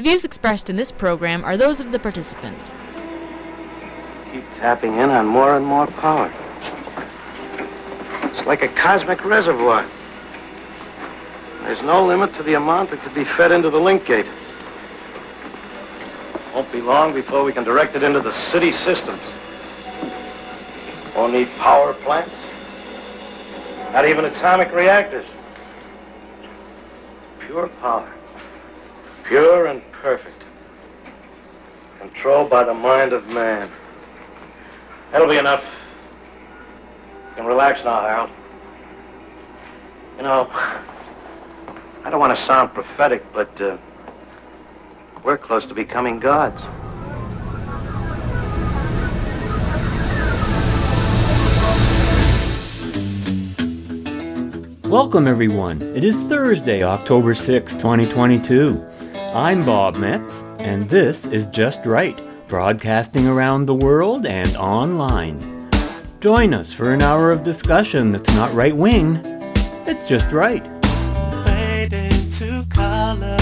The views expressed in this program are those of the participants. Keep tapping in on more and more power. It's like a cosmic reservoir. There's no limit to the amount that could be fed into the link gate. Won't be long before we can direct it into the city systems. Won't need power plants. Not even atomic reactors. Pure power. Pure and perfect. Controlled by the mind of man. That'll be enough. You can relax now, Harold. You know, I don't want to sound prophetic, but uh, we're close to becoming gods. Welcome, everyone. It is Thursday, October 6, 2022. I'm Bob Metz, and this is Just Right, broadcasting around the world and online. Join us for an hour of discussion that's not right wing, it's just right. Fade into color,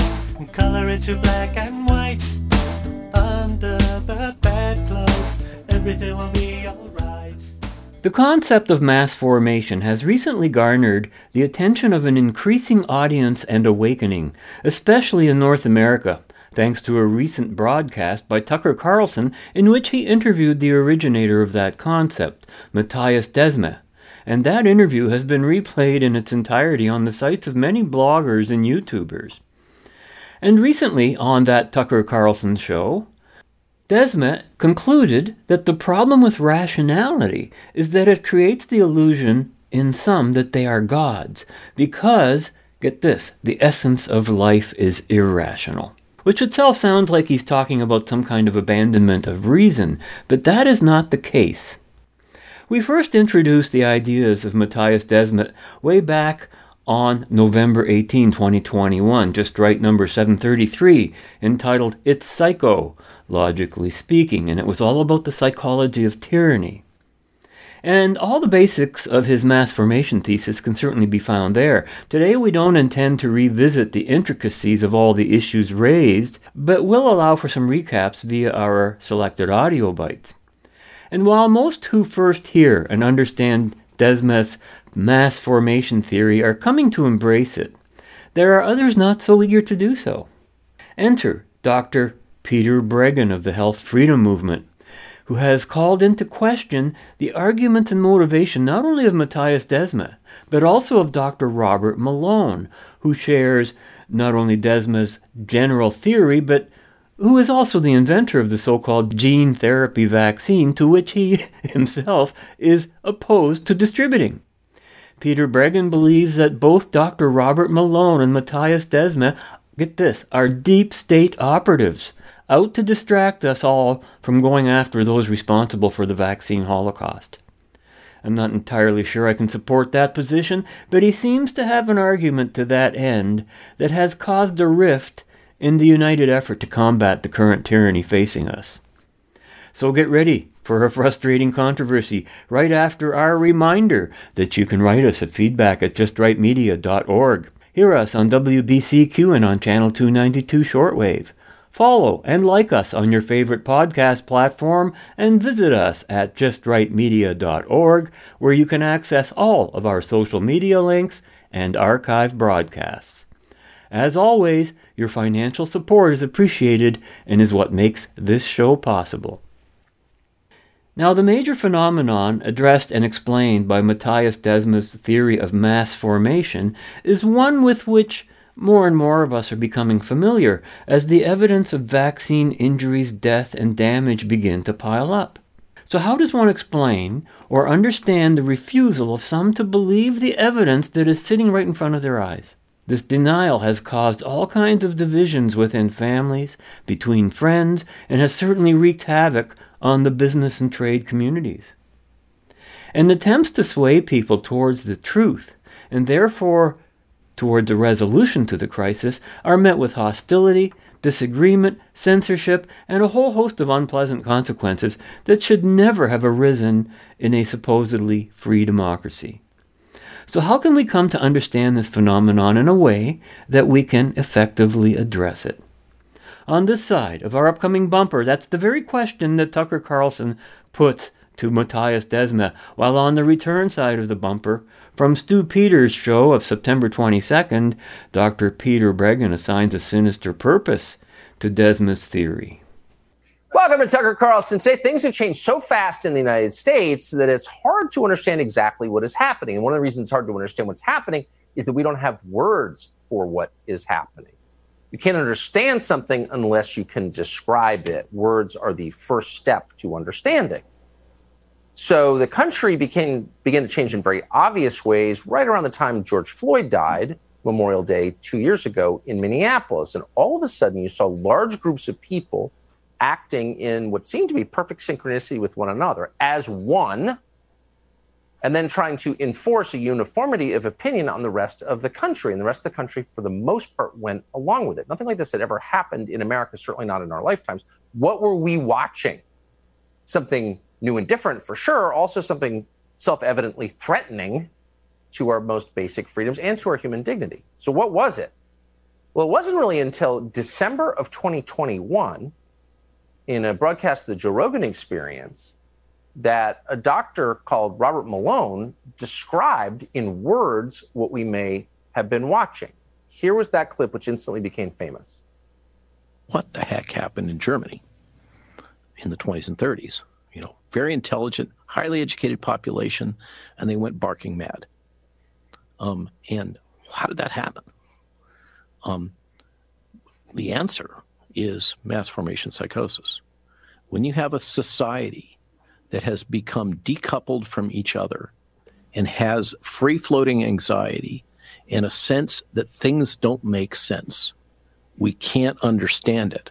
color into black and white. Under the bedclothes, everything will be alright. The concept of mass formation has recently garnered the attention of an increasing audience and awakening, especially in North America, thanks to a recent broadcast by Tucker Carlson in which he interviewed the originator of that concept, Matthias Desmet. And that interview has been replayed in its entirety on the sites of many bloggers and YouTubers. And recently, on that Tucker Carlson show, Desmet concluded that the problem with rationality is that it creates the illusion in some that they are gods, because, get this, the essence of life is irrational. Which itself sounds like he's talking about some kind of abandonment of reason, but that is not the case. We first introduced the ideas of Matthias Desmet way back on November 18, 2021, just right number 733, entitled It's Psycho logically speaking, and it was all about the psychology of tyranny. And all the basics of his mass formation thesis can certainly be found there. Today, we don't intend to revisit the intricacies of all the issues raised, but will allow for some recaps via our selected audio bites. And while most who first hear and understand Desmet's mass formation theory are coming to embrace it, there are others not so eager to do so. Enter Dr. Peter Breggin of the Health Freedom Movement, who has called into question the arguments and motivation not only of Matthias Desmet, but also of Dr. Robert Malone, who shares not only Desmet's general theory, but who is also the inventor of the so called gene therapy vaccine to which he himself is opposed to distributing. Peter Breggin believes that both Dr. Robert Malone and Matthias Desmet, get this, are deep state operatives out to distract us all from going after those responsible for the vaccine holocaust. I'm not entirely sure I can support that position, but he seems to have an argument to that end that has caused a rift in the united effort to combat the current tyranny facing us. So get ready for a frustrating controversy right after our reminder that you can write us at feedback at justrightmedia.org. Hear us on WBCQ and on Channel 292 Shortwave. Follow and like us on your favorite podcast platform and visit us at justrightmedia.org where you can access all of our social media links and archive broadcasts. As always, your financial support is appreciated and is what makes this show possible. Now, the major phenomenon addressed and explained by Matthias Desmet's theory of mass formation is one with which more and more of us are becoming familiar as the evidence of vaccine injuries, death, and damage begin to pile up. So, how does one explain or understand the refusal of some to believe the evidence that is sitting right in front of their eyes? This denial has caused all kinds of divisions within families, between friends, and has certainly wreaked havoc on the business and trade communities. And attempts to sway people towards the truth, and therefore towards a resolution to the crisis, are met with hostility, disagreement, censorship, and a whole host of unpleasant consequences that should never have arisen in a supposedly free democracy. So, how can we come to understand this phenomenon in a way that we can effectively address it? On this side of our upcoming bumper, that's the very question that Tucker Carlson puts to Matthias Desmet, while on the return side of the bumper, from Stu Peters' show of September 22nd, Dr. Peter Breggin assigns a sinister purpose to Desmet's theory. Welcome to Tucker Carlson. Today, things have changed so fast in the United States that it's hard to understand exactly what is happening. And one of the reasons it's hard to understand what's happening is that we don't have words for what is happening. You can't understand something unless you can describe it. Words are the first step to understanding. So the country became began to change in very obvious ways right around the time George Floyd died, Memorial Day two years ago in Minneapolis. And all of a sudden, you saw large groups of people acting in what seemed to be perfect synchronicity with one another as one, and then trying to enforce a uniformity of opinion on the rest of the country. And the rest of the country, for the most part, went along with it. Nothing like this had ever happened in America, certainly not in our lifetimes. What were we watching? Something new and different for sure, also something self evidently threatening to our most basic freedoms and to our human dignity. So, what was it? Well, it wasn't really until December of 2021, in a broadcast of the Joe Rogan experience, that a doctor called Robert Malone described in words what we may have been watching. Here was that clip, which instantly became famous. What the heck happened in Germany in the 20s and 30s? Very intelligent, highly educated population, and they went barking mad. Um, and how did that happen? Um, the answer is mass formation psychosis. When you have a society that has become decoupled from each other and has free floating anxiety and a sense that things don't make sense, we can't understand it.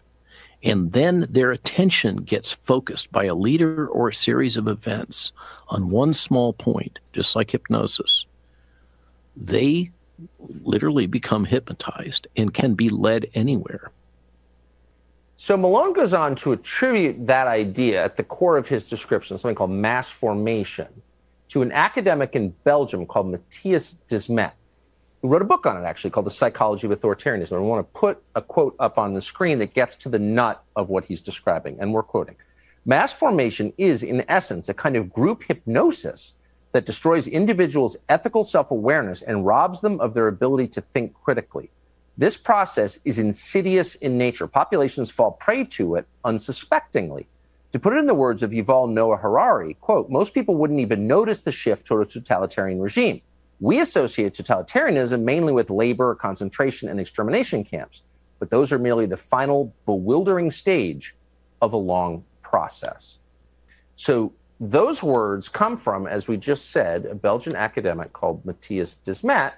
And then their attention gets focused by a leader or a series of events on one small point, just like hypnosis. They literally become hypnotized and can be led anywhere. So Malone goes on to attribute that idea at the core of his description, something called mass formation, to an academic in Belgium called Matthias Desmet, who wrote a book on it actually called The Psychology of Authoritarianism. And we want to put a quote up on the screen that gets to the nut of what he's describing. And we're quoting Mass formation is, in essence, a kind of group hypnosis that destroys individuals' ethical self awareness and robs them of their ability to think critically. This process is insidious in nature. Populations fall prey to it unsuspectingly. To put it in the words of Yuval Noah Harari, quote, most people wouldn't even notice the shift toward a totalitarian regime. We associate totalitarianism mainly with labor, concentration, and extermination camps, but those are merely the final bewildering stage of a long process. So those words come from, as we just said, a Belgian academic called Matthias Desmet,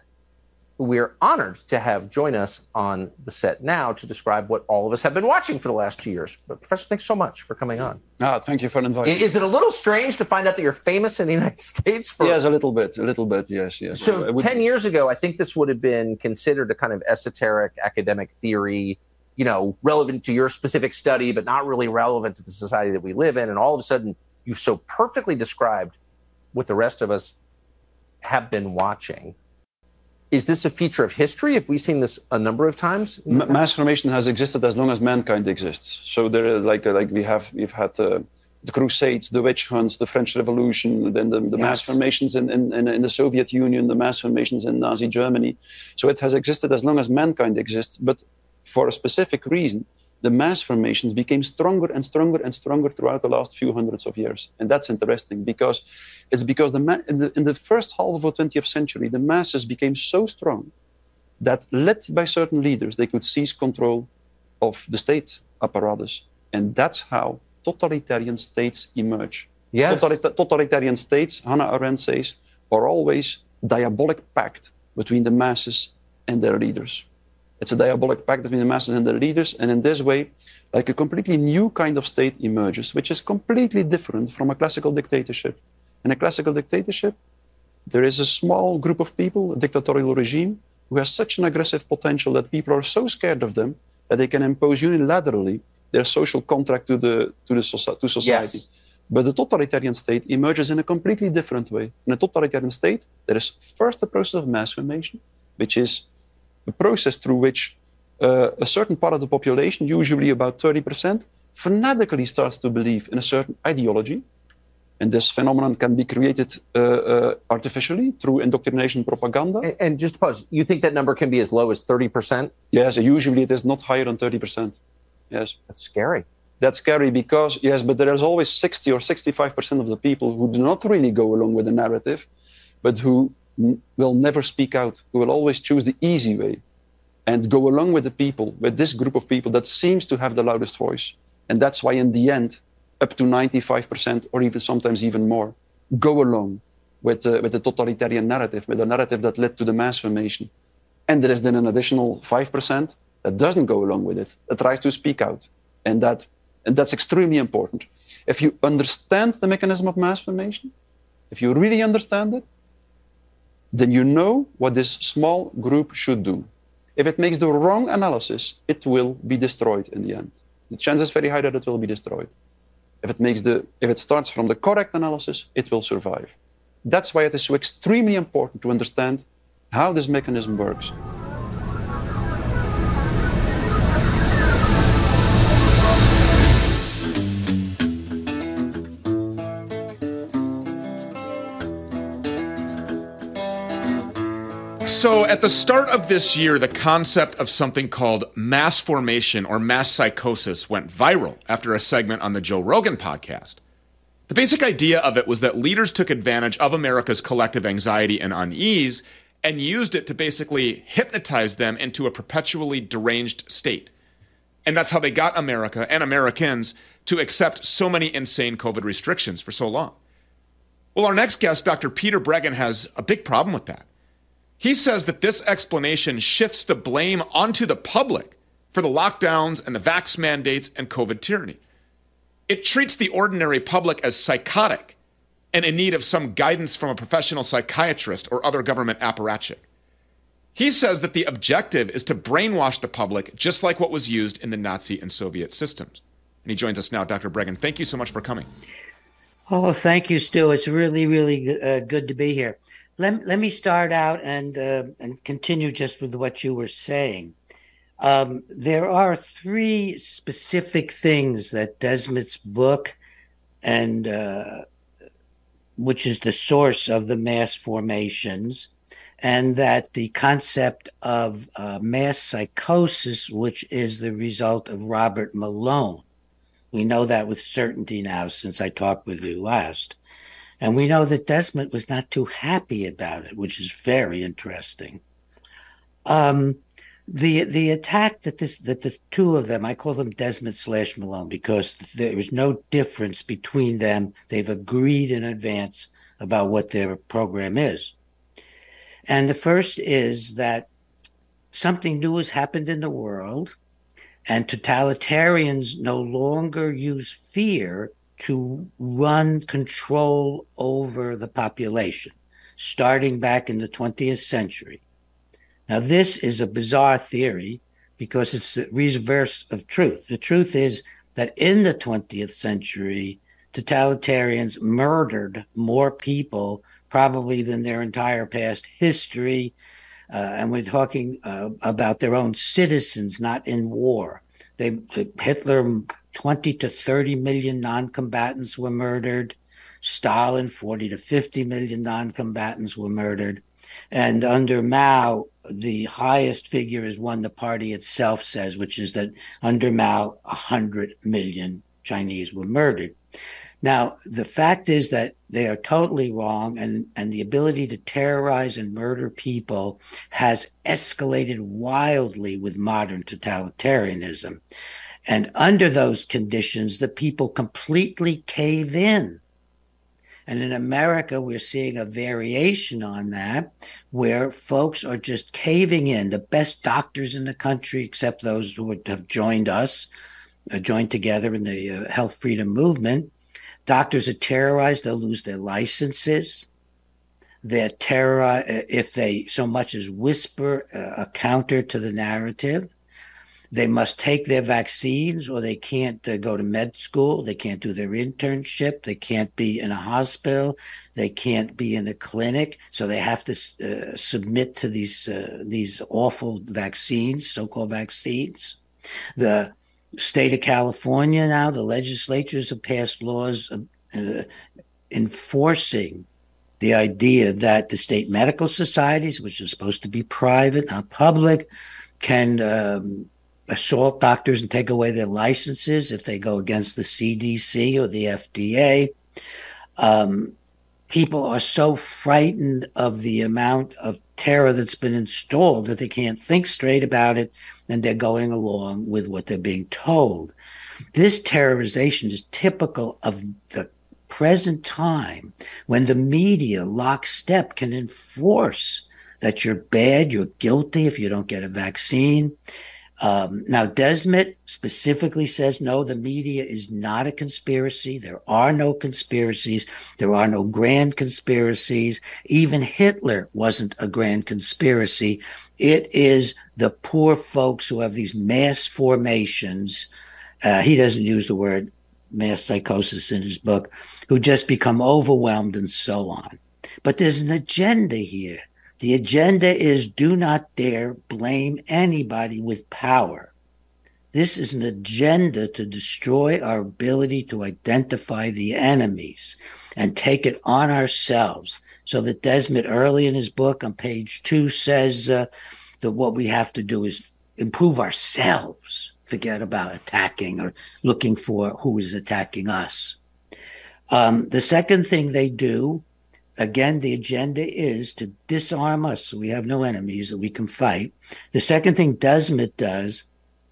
who we're honored to have join us on the set now to describe what all of us have been watching for the last two years. But Professor, thanks so much for coming on. Ah, thank you for inviting. Is it a little strange to find out that you're famous in the United States for? Yes, a little bit, a little bit. Yes, yes. So would... ten years ago, I think this would have been considered a kind of esoteric academic theory, you know, relevant to your specific study, but not really relevant to the society that we live in. And all of a sudden, you've so perfectly described what the rest of us have been watching is this a feature of history? Have we seen this a number of times? M- mass formation has existed as long as mankind exists. So there, are like, uh, like we have, we've had uh, the Crusades, the witch hunts, the French Revolution, then the, the yes. mass formations in, in, in, the Soviet Union, the mass formations in Nazi Germany. So it has existed as long as mankind exists, but for a specific reason the mass formations became stronger and stronger and stronger throughout the last few hundreds of years. And that's interesting because it's because the ma- in, the, in the first half of the 20th century, the masses became so strong that, led by certain leaders, they could seize control of the state apparatus. And that's how totalitarian states emerge. Yes. Totalita- totalitarian states, Hannah Arendt says, are always diabolic pact between the masses and their leaders. It's a diabolic pact between the masses and their leaders. And in this way, like a completely new kind of state emerges, which is completely different from a classical dictatorship. In a classical dictatorship, there is a small group of people, a dictatorial regime, who has such an aggressive potential that people are so scared of them that they can impose unilaterally their social contract to the to the to society. Yes. But the totalitarian state emerges in a completely different way. In a totalitarian state, there is first the process of mass formation, which is a process through which uh, a certain part of the population, usually about 30%, fanatically starts to believe in a certain ideology. And this phenomenon can be created uh, uh, artificially through indoctrination propaganda. And, and just pause, you think that number can be as low as 30%? Yes, usually it is not higher than 30%. Yes. That's scary. That's scary because, yes, but there is always 60 or 65% of the people who do not really go along with the narrative, but who will never speak out, who will always choose the easy way and go along with the people, with this group of people that seems to have the loudest voice. And that's why, in the end, up to 95% or even sometimes even more go along with, uh, with the totalitarian narrative, with the narrative that led to the mass formation. And there is then an additional 5% that doesn't go along with it, that tries to speak out. And, that, and that's extremely important. If you understand the mechanism of mass formation, if you really understand it, then you know what this small group should do. If it makes the wrong analysis, it will be destroyed in the end. The chance is very high that it will be destroyed. If it makes the if it starts from the correct analysis, it will survive. That's why it is so extremely important to understand how this mechanism works. So, at the start of this year, the concept of something called mass formation or mass psychosis went viral after a segment on the Joe Rogan podcast. The basic idea of it was that leaders took advantage of America's collective anxiety and unease and used it to basically hypnotize them into a perpetually deranged state. And that's how they got America and Americans to accept so many insane COVID restrictions for so long. Well, our next guest, Dr. Peter Breggin, has a big problem with that. He says that this explanation shifts the blame onto the public for the lockdowns and the vax mandates and COVID tyranny. It treats the ordinary public as psychotic and in need of some guidance from a professional psychiatrist or other government apparatchik. He says that the objective is to brainwash the public, just like what was used in the Nazi and Soviet systems. And he joins us now, Dr. Breggin. Thank you so much for coming. Oh, thank you, Stu. It's really, really uh, good to be here. Let, let me start out and uh, and continue just with what you were saying. Um, there are three specific things that Desmond's book, and uh, which is the source of the mass formations, and that the concept of uh, mass psychosis, which is the result of Robert Malone. We know that with certainty now since I talked with you last. And we know that Desmond was not too happy about it, which is very interesting. Um, the the attack that this that the two of them, I call them Desmond slash Malone because there is no difference between them. They've agreed in advance about what their program is. And the first is that something new has happened in the world, and totalitarians no longer use fear to run control over the population, starting back in the 20th century. Now, this is a bizarre theory because it's the reverse of truth. The truth is that in the 20th century, totalitarians murdered more people probably than their entire past history. Uh, and we're talking uh, about their own citizens, not in war. They Hitler 20 to 30 million non-combatants were murdered. Stalin, 40 to 50 million non-combatants were murdered. And under Mao, the highest figure is one the party itself says, which is that under Mao, 100 million Chinese were murdered. Now, the fact is that they are totally wrong, and, and the ability to terrorize and murder people has escalated wildly with modern totalitarianism. And under those conditions, the people completely cave in. And in America, we're seeing a variation on that where folks are just caving in. The best doctors in the country, except those who have joined us, uh, joined together in the uh, health freedom movement, doctors are terrorized, they'll lose their licenses. They're terrorized if they so much as whisper a counter to the narrative they must take their vaccines or they can't uh, go to med school. They can't do their internship. They can't be in a hospital. They can't be in a clinic. So they have to uh, submit to these uh, these awful vaccines, so-called vaccines. The state of California now, the legislatures have passed laws uh, enforcing the idea that the state medical societies, which are supposed to be private, not public, can um, assault doctors and take away their licenses if they go against the CDC or the FDA. Um, people are so frightened of the amount of terror that's been installed that they can't think straight about it and they're going along with what they're being told. This terrorization is typical of the present time when the media lockstep can enforce that you're bad, you're guilty if you don't get a vaccine. Um, now, Desmet specifically says no, the media is not a conspiracy. There are no conspiracies. There are no grand conspiracies. Even Hitler wasn't a grand conspiracy. It is the poor folks who have these mass formations. Uh, he doesn't use the word mass psychosis in his book, who just become overwhelmed and so on. But there's an agenda here. The agenda is do not dare blame anybody with power. This is an agenda to destroy our ability to identify the enemies and take it on ourselves. So that Desmet early in his book on page two says uh, that what we have to do is improve ourselves, forget about attacking or looking for who is attacking us. Um, the second thing they do Again, the agenda is to disarm us so we have no enemies that we can fight. The second thing Desmet does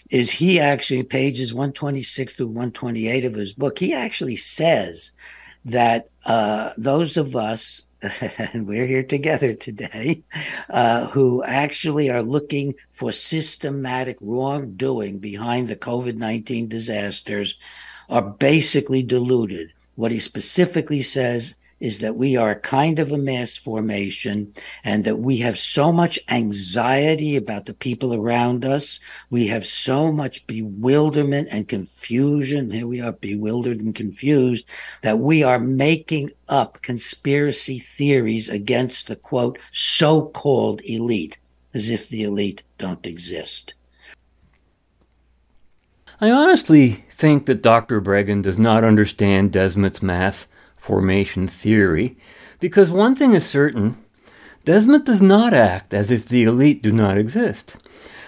is he actually, pages 126 through 128 of his book, he actually says that uh, those of us, and we're here together today, uh, who actually are looking for systematic wrongdoing behind the COVID 19 disasters are basically deluded. What he specifically says is that we are a kind of a mass formation and that we have so much anxiety about the people around us. We have so much bewilderment and confusion. Here we are bewildered and confused that we are making up conspiracy theories against the quote, so called elite, as if the elite don't exist. I honestly think that Dr. Breggin does not understand Desmond's mass formation theory, because one thing is certain Desmond does not act as if the elite do not exist.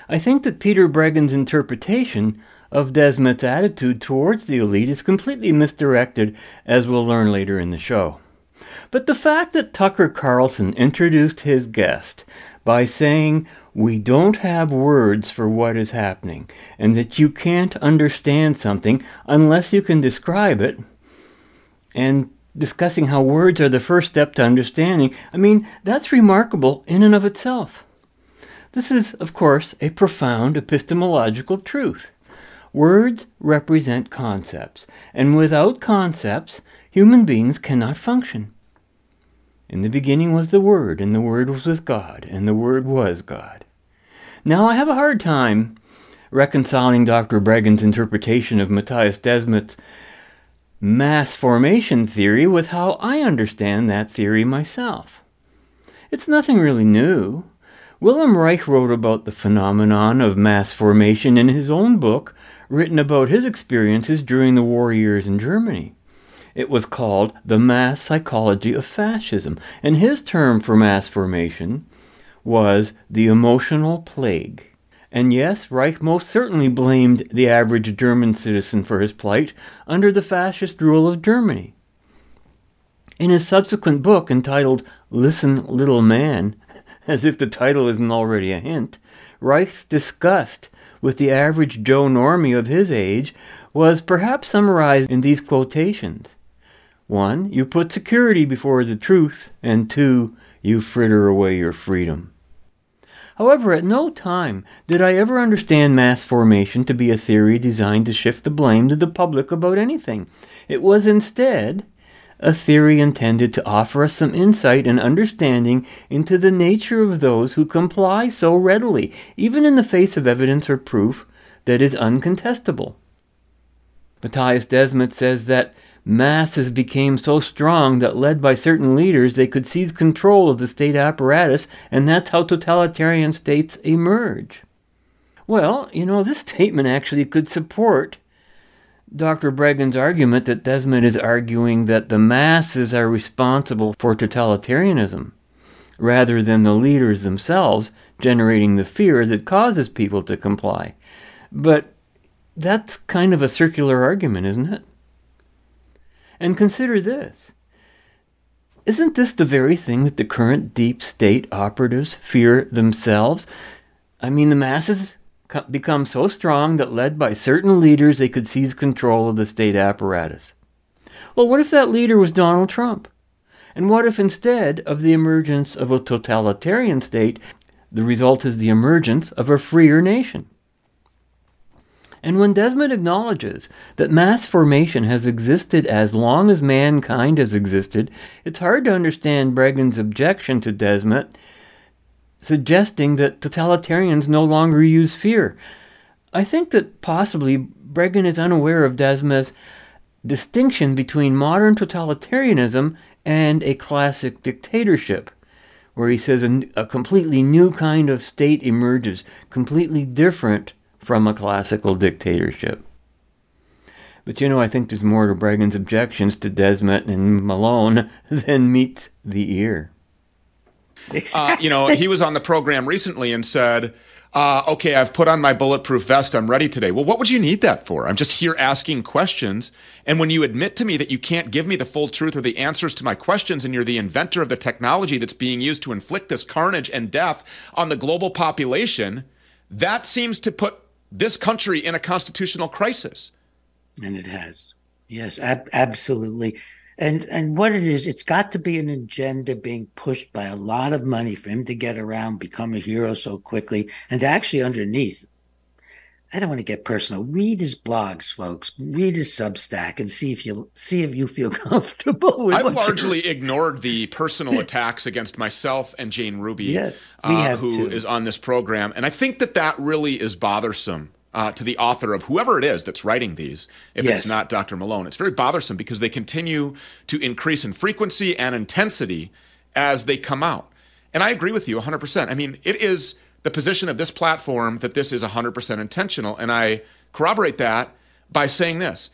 I think that Peter Breggin's interpretation of Desmond's attitude towards the elite is completely misdirected, as we'll learn later in the show. But the fact that Tucker Carlson introduced his guest by saying, We don't have words for what is happening, and that you can't understand something unless you can describe it, and discussing how words are the first step to understanding, I mean, that's remarkable in and of itself. This is, of course, a profound epistemological truth. Words represent concepts, and without concepts, human beings cannot function. In the beginning was the Word, and the Word was with God, and the Word was God. Now, I have a hard time reconciling Dr. Breggin's interpretation of Matthias Desmet's mass formation theory with how I understand that theory myself. It's nothing really new. Wilhelm Reich wrote about the phenomenon of mass formation in his own book, written about his experiences during the war years in Germany. It was called The Mass Psychology of Fascism, and his term for mass formation was the emotional plague. And yes, Reich most certainly blamed the average German citizen for his plight under the fascist rule of Germany. In his subsequent book entitled Listen, Little Man, as if the title isn't already a hint, Reich's disgust with the average Joe Normie of his age was perhaps summarized in these quotations. One, you put security before the truth, and two, you fritter away your freedom. However, at no time did I ever understand mass formation to be a theory designed to shift the blame to the public about anything. It was instead a theory intended to offer us some insight and understanding into the nature of those who comply so readily, even in the face of evidence or proof, that is uncontestable. Matthias Desmet says that masses became so strong that, led by certain leaders, they could seize control of the state apparatus, and that's how totalitarian states emerge. Well, you know, this statement actually could support Dr. Breggin's argument that Desmond is arguing that the masses are responsible for totalitarianism, rather than the leaders themselves generating the fear that causes people to comply. But that's kind of a circular argument, isn't it? And consider this. Isn't this the very thing that the current deep state operatives fear themselves? I mean, the masses become so strong that, led by certain leaders, they could seize control of the state apparatus. Well, what if that leader was Donald Trump? And what if instead of the emergence of a totalitarian state, the result is the emergence of a freer nation? And when Desmond acknowledges that mass formation has existed as long as mankind has existed, it's hard to understand Breggin's objection to Desmond suggesting that totalitarians no longer use fear. I think that possibly Breggin is unaware of Desmond's distinction between modern totalitarianism and a classic dictatorship, where he says a, a, completely new kind of state emerges, completely different from a classical dictatorship. But you know, I think there's more to Breggin's objections to Desmet and Malone than meets the ear. Exactly. Uh, you know, he was on the program recently and said, uh, okay, I've put on my bulletproof vest. I'm ready today. Well, what would you need that for? I'm just here asking questions. And when you admit to me that you can't give me the full truth or the answers to my questions, and you're the inventor of the technology that's being used to inflict this carnage and death on the global population, that seems to put this country in a constitutional crisis. And it has. Yes, ab- absolutely and and what it is it's got to be an agenda being pushed by a lot of money for him to get around become a hero so quickly and actually underneath I don't want to get personal. Read his blogs, folks. Read his Substack and see if you see if you feel comfortable with. It. I've largely ignored the personal attacks against myself and Jane Ruby, yeah, uh, who is on this program, and I think that that really is bothersome uh, to the author of whoever it is that's writing these, if yes. it's not Dr. Malone. It's very bothersome because they continue to increase in frequency and intensity as they come out. And I agree with you 100%. I mean, it is the position of this platform that this is 100% intentional. And I corroborate that by saying this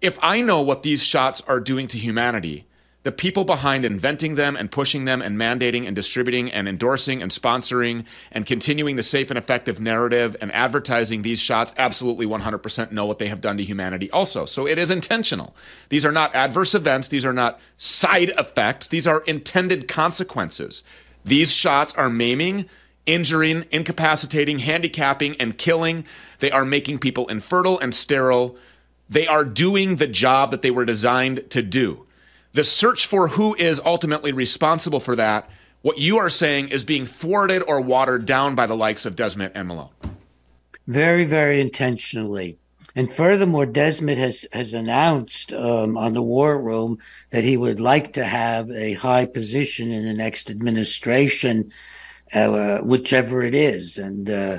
if I know what these shots are doing to humanity, the people behind inventing them and pushing them and mandating and distributing and endorsing and sponsoring and continuing the safe and effective narrative and advertising these shots absolutely 100% know what they have done to humanity also. So it is intentional. These are not adverse events, these are not side effects, these are intended consequences. These shots are maiming, injuring, incapacitating, handicapping, and killing. They are making people infertile and sterile. They are doing the job that they were designed to do the search for who is ultimately responsible for that, what you are saying is being thwarted or watered down by the likes of Desmet and Malone. Very, very intentionally. And furthermore, Desmet has, has announced um, on the War Room that he would like to have a high position in the next administration, uh, whichever it is. And uh,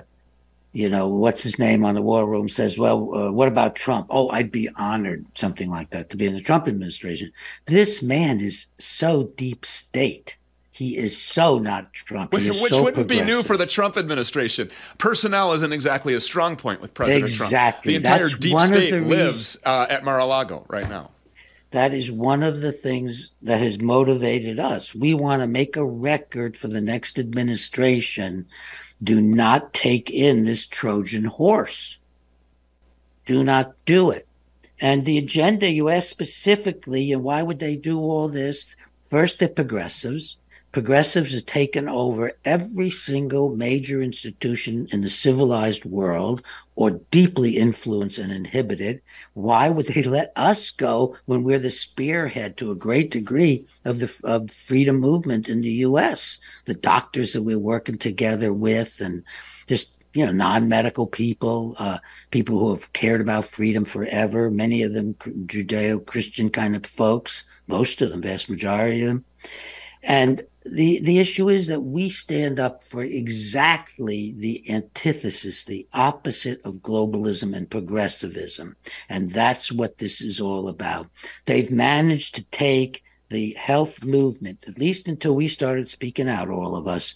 you know, what's his name on the war room says, well, uh, what about Trump? Oh, I'd be honored, something like that, to be in the Trump administration. This man is so deep state. He is so not Trump. Which, which so wouldn't be new for the Trump administration. Personnel isn't exactly a strong point with President exactly. Trump. Exactly. The entire That's deep state lives uh, at Mar-a-Lago right now. That is one of the things that has motivated us. We want to make a record for the next administration do not take in this Trojan horse. Do not do it. And the agenda, you asked specifically, and why would they do all this? First, the progressives. Progressives have taken over every single major institution in the civilized world or deeply influence and inhibit it. Why would they let us go when we're the spearhead to a great degree of the of freedom movement in the U.S.? The doctors that we're working together with, and just you know, non-medical people, uh, people who have cared about freedom forever. Many of them Judeo-Christian kind of folks. Most of them, vast majority of them, and the the issue is that we stand up for exactly the antithesis, the opposite of globalism and progressivism, and that's what this is all about. They've managed to take the health movement, at least until we started speaking out, all of us,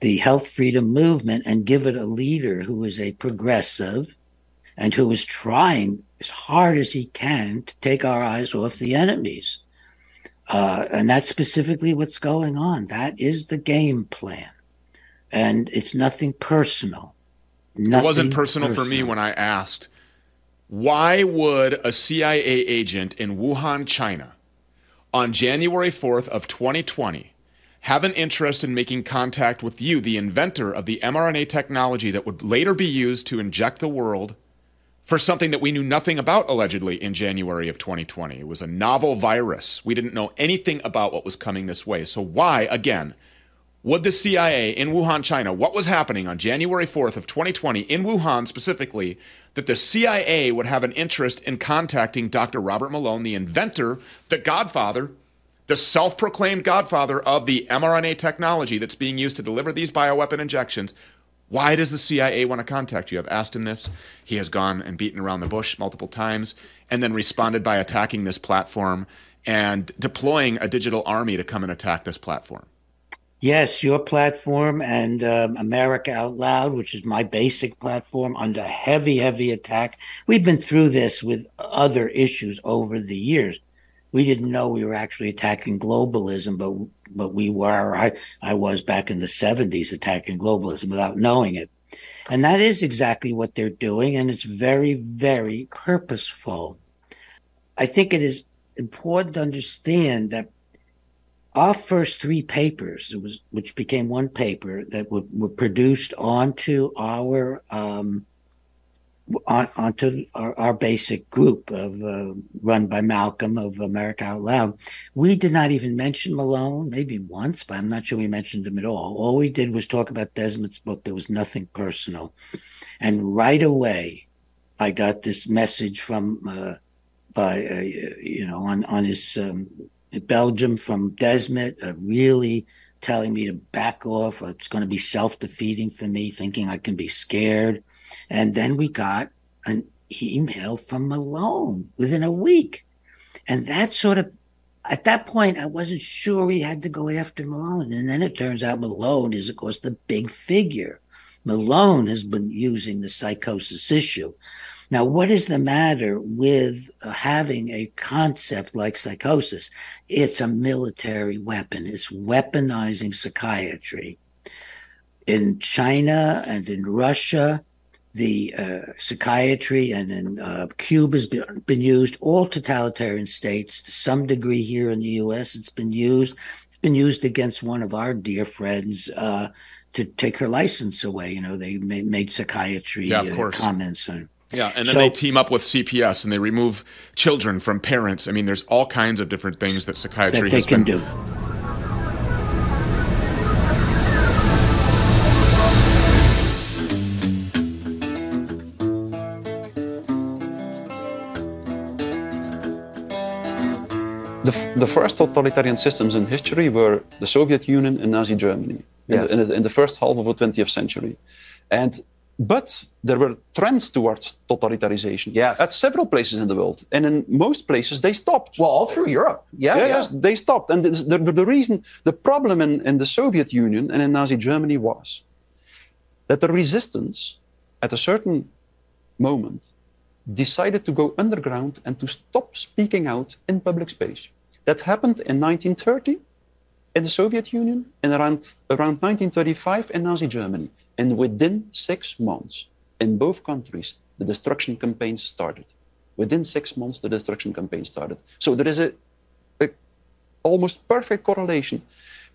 the health freedom movement, and give it a leader who is a progressive and who is trying as hard as he can to take our eyes off the enemies. Uh, and that's specifically what's going on. That is the game plan. And it's nothing personal. Nothing it wasn't personal, personal for me when I asked, why would a CIA agent in Wuhan, China, on January 4th of 2020, have an interest in making contact with you, the inventor of the mRNA technology that would later be used to inject the world for something that we knew nothing about allegedly in January of 2020. It was a novel virus. We didn't know anything about what was coming this way. So why again would the CIA in Wuhan, China, what was happening on January 4th of 2020 in Wuhan specifically that the CIA would have an interest in contacting Dr. Robert Malone, the inventor, the godfather, the self-proclaimed godfather of the mRNA technology that's being used to deliver these bioweapon injections why does the CIA want to contact you? I've asked him this. He has gone and beaten around the bush multiple times and then responded by attacking this platform and deploying a digital army to come and attack this platform. Yes, your platform and um, America Out Loud, which is my basic platform, under heavy, heavy attack. We've been through this with other issues over the years we didn't know we were actually attacking globalism, but but we were. I I was back in the '70s attacking globalism without knowing it, and that is exactly what they're doing, and it's very very purposeful. I think it is important to understand that our first three papers, was which became one paper that were, were produced onto our um, onto our, our, basic group of uh, run by Malcolm of America Out Loud. We did not even mention Malone, maybe once, but I'm not sure we mentioned him at all. All we did was talk about Desmond's book. There was nothing personal, and right away, I got this message from uh, by uh, you know on on his um, Belgium from Desmond, uh, really telling me to back off. It's going to be self defeating for me, thinking I can be scared and then we got an email from Malone within a week. And that sort of, at that point, I wasn't sure we had to go after Malone. And then it turns out Malone is, of course, the big figure. Malone has been using the psychosis issue. Now, what is the matter with having a concept like psychosis? It's a military weapon. It's weaponizing psychiatry. In China and in Russia, the uh, psychiatry and in uh, Cuba has been, been used. All totalitarian states, to some degree here in the U.S., it's been used. It's been used against one of our dear friends uh, to take her license away. You know, they made, made psychiatry yeah, uh, comments on. Yeah, and then so, they team up with CPS and they remove children from parents. I mean, there's all kinds of different things that psychiatry that they can been, do. The, the first totalitarian systems in history were the Soviet Union and Nazi Germany yes. in, the, in, the, in the first half of the 20th century. And but there were trends towards totalitarianization yes. at several places in the world. And in most places, they stopped. Well, all through Europe. Yeah. yeah, yeah. Yes, they stopped. And the, the, the, reason, the problem in, in the Soviet Union and in Nazi Germany was that the resistance at a certain moment decided to go underground and to stop speaking out in public space. That happened in 1930 in the Soviet Union and around, around 1935 in Nazi Germany. And within six months, in both countries, the destruction campaigns started. Within six months, the destruction campaign started. So there is a, a almost perfect correlation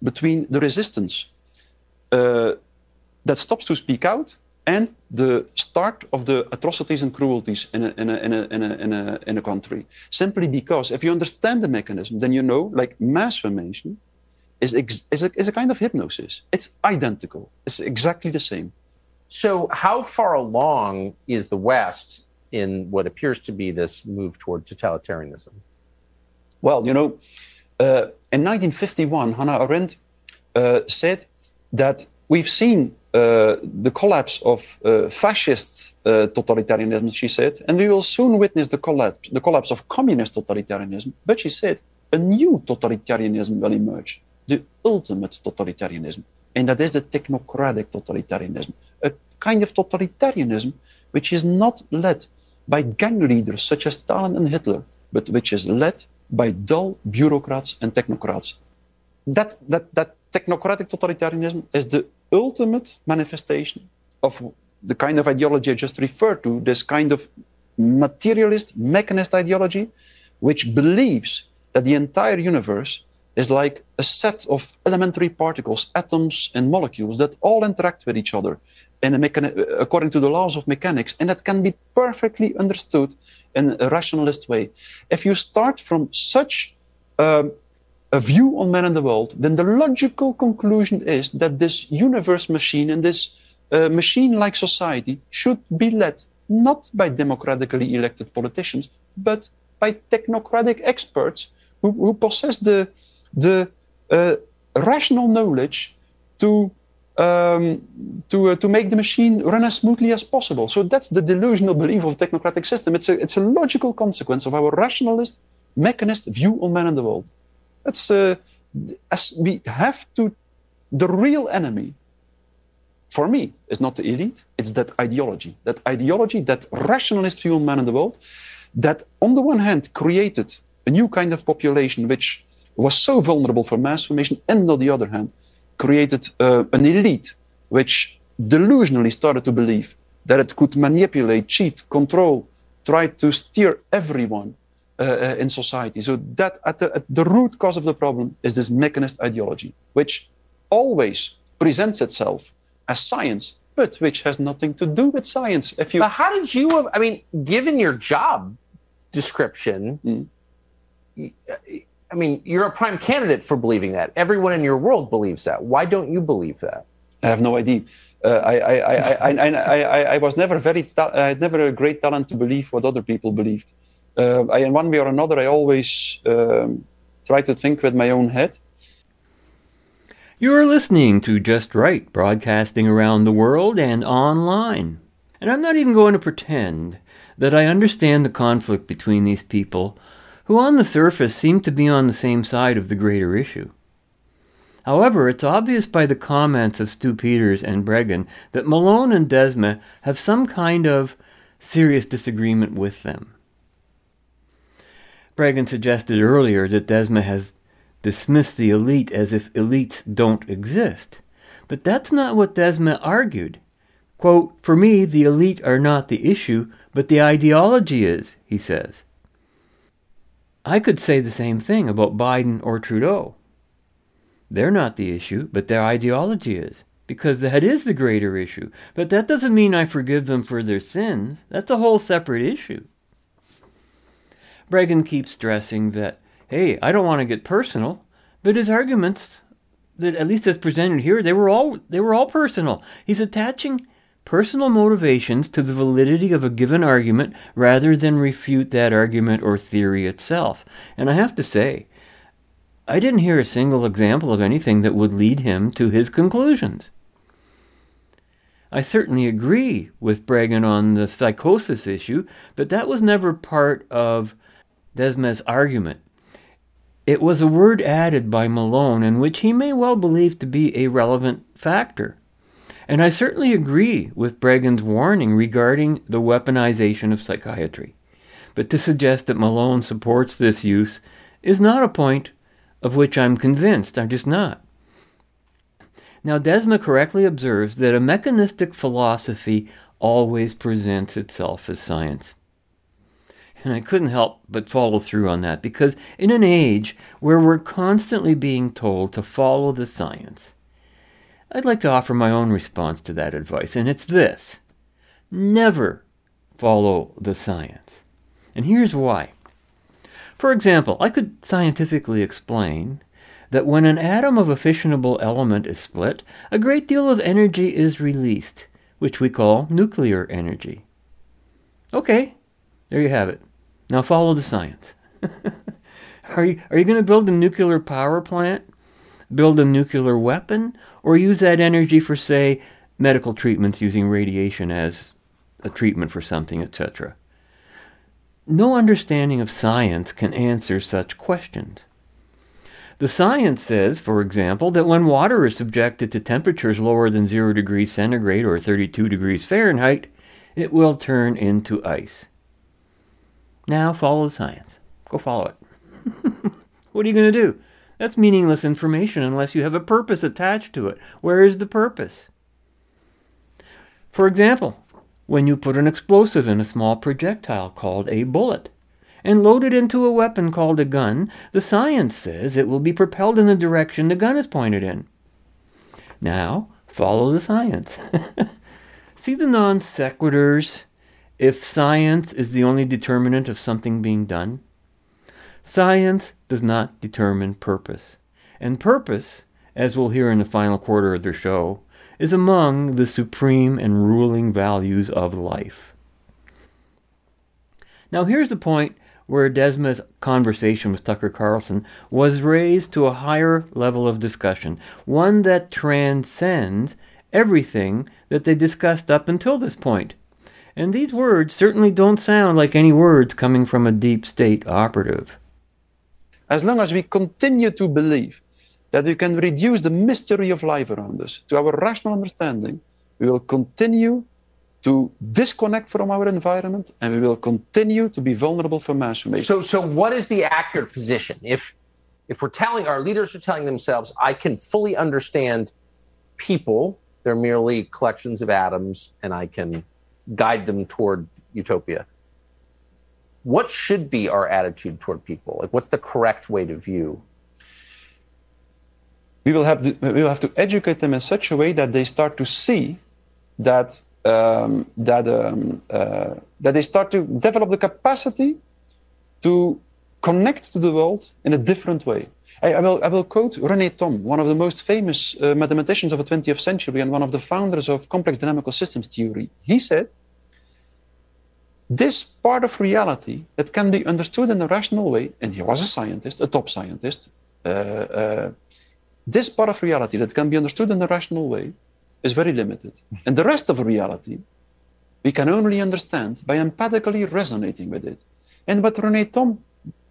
between the resistance uh, that stops to speak out and the start of the atrocities and cruelties in a, in a, in a, in a, in a, in a country. Simply because if you understand the mechanism, then you know, like mass formation is, ex, is, a, is a kind of hypnosis. It's identical, it's exactly the same. So, how far along is the West in what appears to be this move toward totalitarianism? Well, you know, uh, in 1951, Hannah Arendt uh, said that we've seen uh, the collapse of uh, fascist uh, totalitarianism, she said, and we will soon witness the collapse, the collapse of communist totalitarianism. But she said a new totalitarianism will emerge, the ultimate totalitarianism, and that is the technocratic totalitarianism, a kind of totalitarianism which is not led by gang leaders such as Stalin and Hitler, but which is led by dull bureaucrats and technocrats. That, that, that technocratic totalitarianism is the ultimate manifestation of the kind of ideology I just referred to, this kind of materialist, mechanist ideology, which believes that the entire universe is like a set of elementary particles, atoms, and molecules that all interact with each other in according to the laws of mechanics, and that can be perfectly understood in a rationalist way. If you start from such um, a view on man and the world, then the logical conclusion is that this universe machine and this uh, machine like society should be led not by democratically elected politicians, but by technocratic experts who, who possess the, the uh, rational knowledge to, um, to, uh, to make the machine run as smoothly as possible. So that's the delusional belief of technocratic system. It's a, it's a logical consequence of our rationalist, mechanist view on man and the world. That's uh, as we have to. The real enemy, for me, is not the elite. It's that ideology. That ideology, that rationalist on man in the world, that on the one hand created a new kind of population which was so vulnerable for mass formation, and on the other hand, created uh, an elite which delusionally started to believe that it could manipulate, cheat, control, try to steer everyone uh, uh, in society. So that at the, at the root cause of the problem is this mechanist ideology, which always presents itself as science, but which has nothing to do with science. If you, but how did you? Have, I mean, given your job description, mm. I mean, you're a prime candidate for believing that. Everyone in your world believes that. Why don't you believe that? I have no idea. Uh, I, I, I, I, I, I, I, was never very, ta- I had never a great talent to believe what other people believed. Uh, I, in one way or another, I always um, try to think with my own head. You are listening to Just Right, broadcasting around the world and online. And I'm not even going to pretend that I understand the conflict between these people who, on the surface, seem to be on the same side of the greater issue. However, it's obvious by the comments of Stu Peters and Breggin that Malone and Desmet have some kind of serious disagreement with them. Breggin suggested earlier that Desmet has dismissed the elite as if elites don't exist. But that's not what Desmet argued. Quote, For me, the elite are not the issue, but the ideology is, he says. I could say the same thing about Biden or Trudeau. They're not the issue, but their ideology is, because that is the greater issue. But that doesn't mean I forgive them for their sins. That's a whole separate issue. Breggin keeps stressing that, hey, I don't want to get personal, but his arguments, that at least as presented here, they were all they were all personal. He's attaching personal motivations to the validity of a given argument rather than refute that argument or theory itself. And I have to say, I didn't hear a single example of anything that would lead him to his conclusions. I certainly agree with Breggin on the psychosis issue, but that was never part of Desmet's argument. It was a word added by Malone in which he may well believe to be a relevant factor. And I certainly agree with Breggin's warning regarding the weaponization of psychiatry. But to suggest that Malone supports this use is not a point of which I'm convinced. I'm just not. Now, Desmet correctly observes that a mechanistic philosophy always presents itself as science. And I couldn't help but follow through on that because in an age where we're constantly being told to follow the science, I'd like to offer my own response to that advice, and it's this never follow the science. And here's why. For example, I could scientifically explain that when an atom of a fissionable element is split, a great deal of energy is released, which we call nuclear energy. Okay, there you have it. Now follow the science. are you, are you going to build a nuclear power plant build a nuclear weapon, or use that energy for, say, medical treatments using radiation as a treatment for something, etc. No understanding of science can answer such questions. The science says, for example, that when water is subjected to temperatures lower than 0 degrees centigrade or 32 degrees Fahrenheit, it will turn into ice. Now follow the science. Go follow it. what are you going to do? That's meaningless information unless you have a purpose attached to it. Where is the purpose? For example, when you put an explosive in a small projectile called a bullet and load it into a weapon called a gun, the science says it will be propelled in the direction the gun is pointed in. Now, follow the science. See the non sequiturs if science is the only determinant of something being done? Science does not determine purpose. And purpose, as we'll hear in the final quarter of the show, is among the supreme and ruling values of life. Now, here's the point where Desmet's conversation with Tucker Carlson was raised to a higher level of discussion, one that transcends everything that they discussed up until this point. And these words certainly don't sound like any words coming from a deep state operative. As long as we continue to believe that we can reduce the mystery of life around us to our rational understanding, we will continue to disconnect from our environment and we will continue to be vulnerable for mass formation. So, so what is the accurate position? If if we're telling our leaders are telling themselves, I can fully understand people, they're merely collections of atoms, and I can guide them toward utopia what should be our attitude toward people? Like, what's the correct way to view? We will have to, we will have to educate them in such a way that they start to see that um, that um, uh, that they start to develop the capacity to connect to the world in a different way. I, I will I will quote René Thom, one of the most famous uh, mathematicians of the 20th century and one of the founders of complex dynamical systems theory. He said this part of reality that can be understood in a rational way, and he was a scientist, a top scientist, uh, uh, this part of reality that can be understood in a rational way is very limited. and the rest of reality, we can only understand by empathically resonating with it. And what René Thom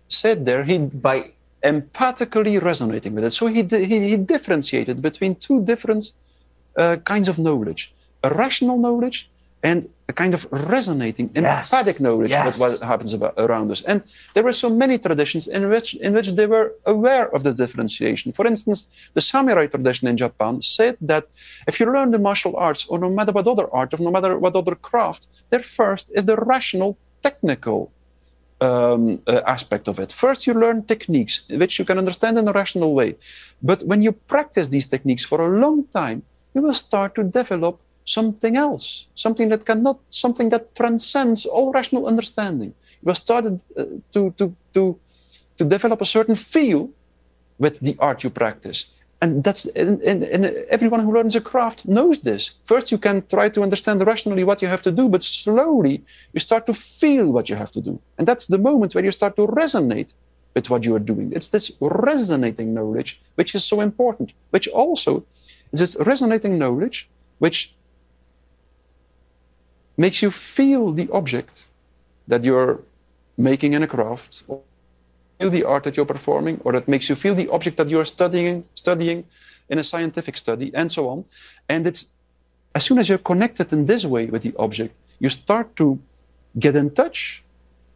said there, he by empathically resonating with it. So he, he, he differentiated between two different uh, kinds of knowledge a rational knowledge and a kind of resonating, yes. empathic knowledge yes. about what happens about, around us. And there were so many traditions in which, in which they were aware of the differentiation. For instance, the samurai tradition in Japan said that if you learn the martial arts, or no matter what other art, or no matter what other craft, their first is the rational, technical um, uh, aspect of it. First, you learn techniques which you can understand in a rational way. But when you practice these techniques for a long time, you will start to develop something else, something that cannot, something that transcends all rational understanding. You will start uh, to, to, to, to develop a certain feel with the art you practice. And that's and, and, and, everyone who learns a craft knows this. First, you can try to understand rationally what you have to do, but slowly you start to feel what you have to do. And that's the moment where you start to resonate with what you are doing. It's this resonating knowledge which is so important, which also is this resonating knowledge which makes you feel the object that you're making in a craft, or feel the art that you're performing, or that makes you feel the object that you're studying, studying in a scientific study, and so on. And it's as soon as you're connected in this way with the object, you start to get in touch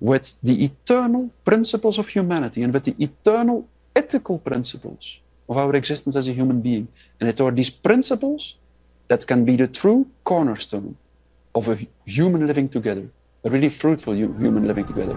with the eternal principles of humanity and with the eternal ethical principles of our existence as a human being. And it are these principles that can be the true cornerstone of a human living together, a really fruitful human living together.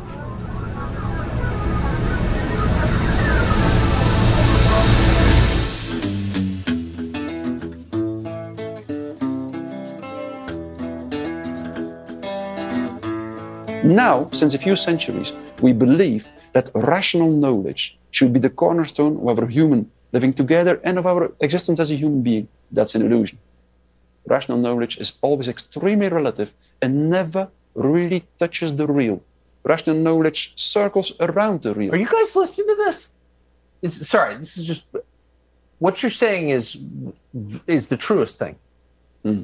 Now, since a few centuries, we believe that rational knowledge should be the cornerstone of our human living together and of our existence as a human being. That's an illusion rational knowledge is always extremely relative and never really touches the real. Rational knowledge circles around the real. Are you guys listening to this? It's, sorry, this is just. what you're saying is is the truest thing. Hmm.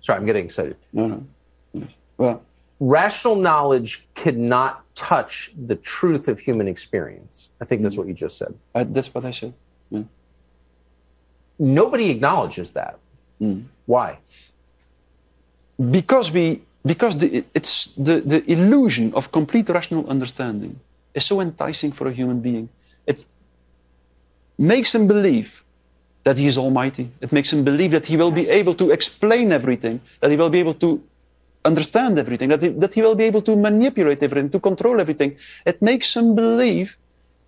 Sorry, I'm getting excited. No, no. Yes. Well, Rational knowledge cannot touch the truth of human experience. I think that's mm. what you just said. I, that's what I said. Yeah. Nobody acknowledges that. Mm. Why? because we because the, it's the, the illusion of complete rational understanding is so enticing for a human being it makes him believe that he is almighty it makes him believe that he will be able to explain everything that he will be able to understand everything that he, that he will be able to manipulate everything to control everything it makes him believe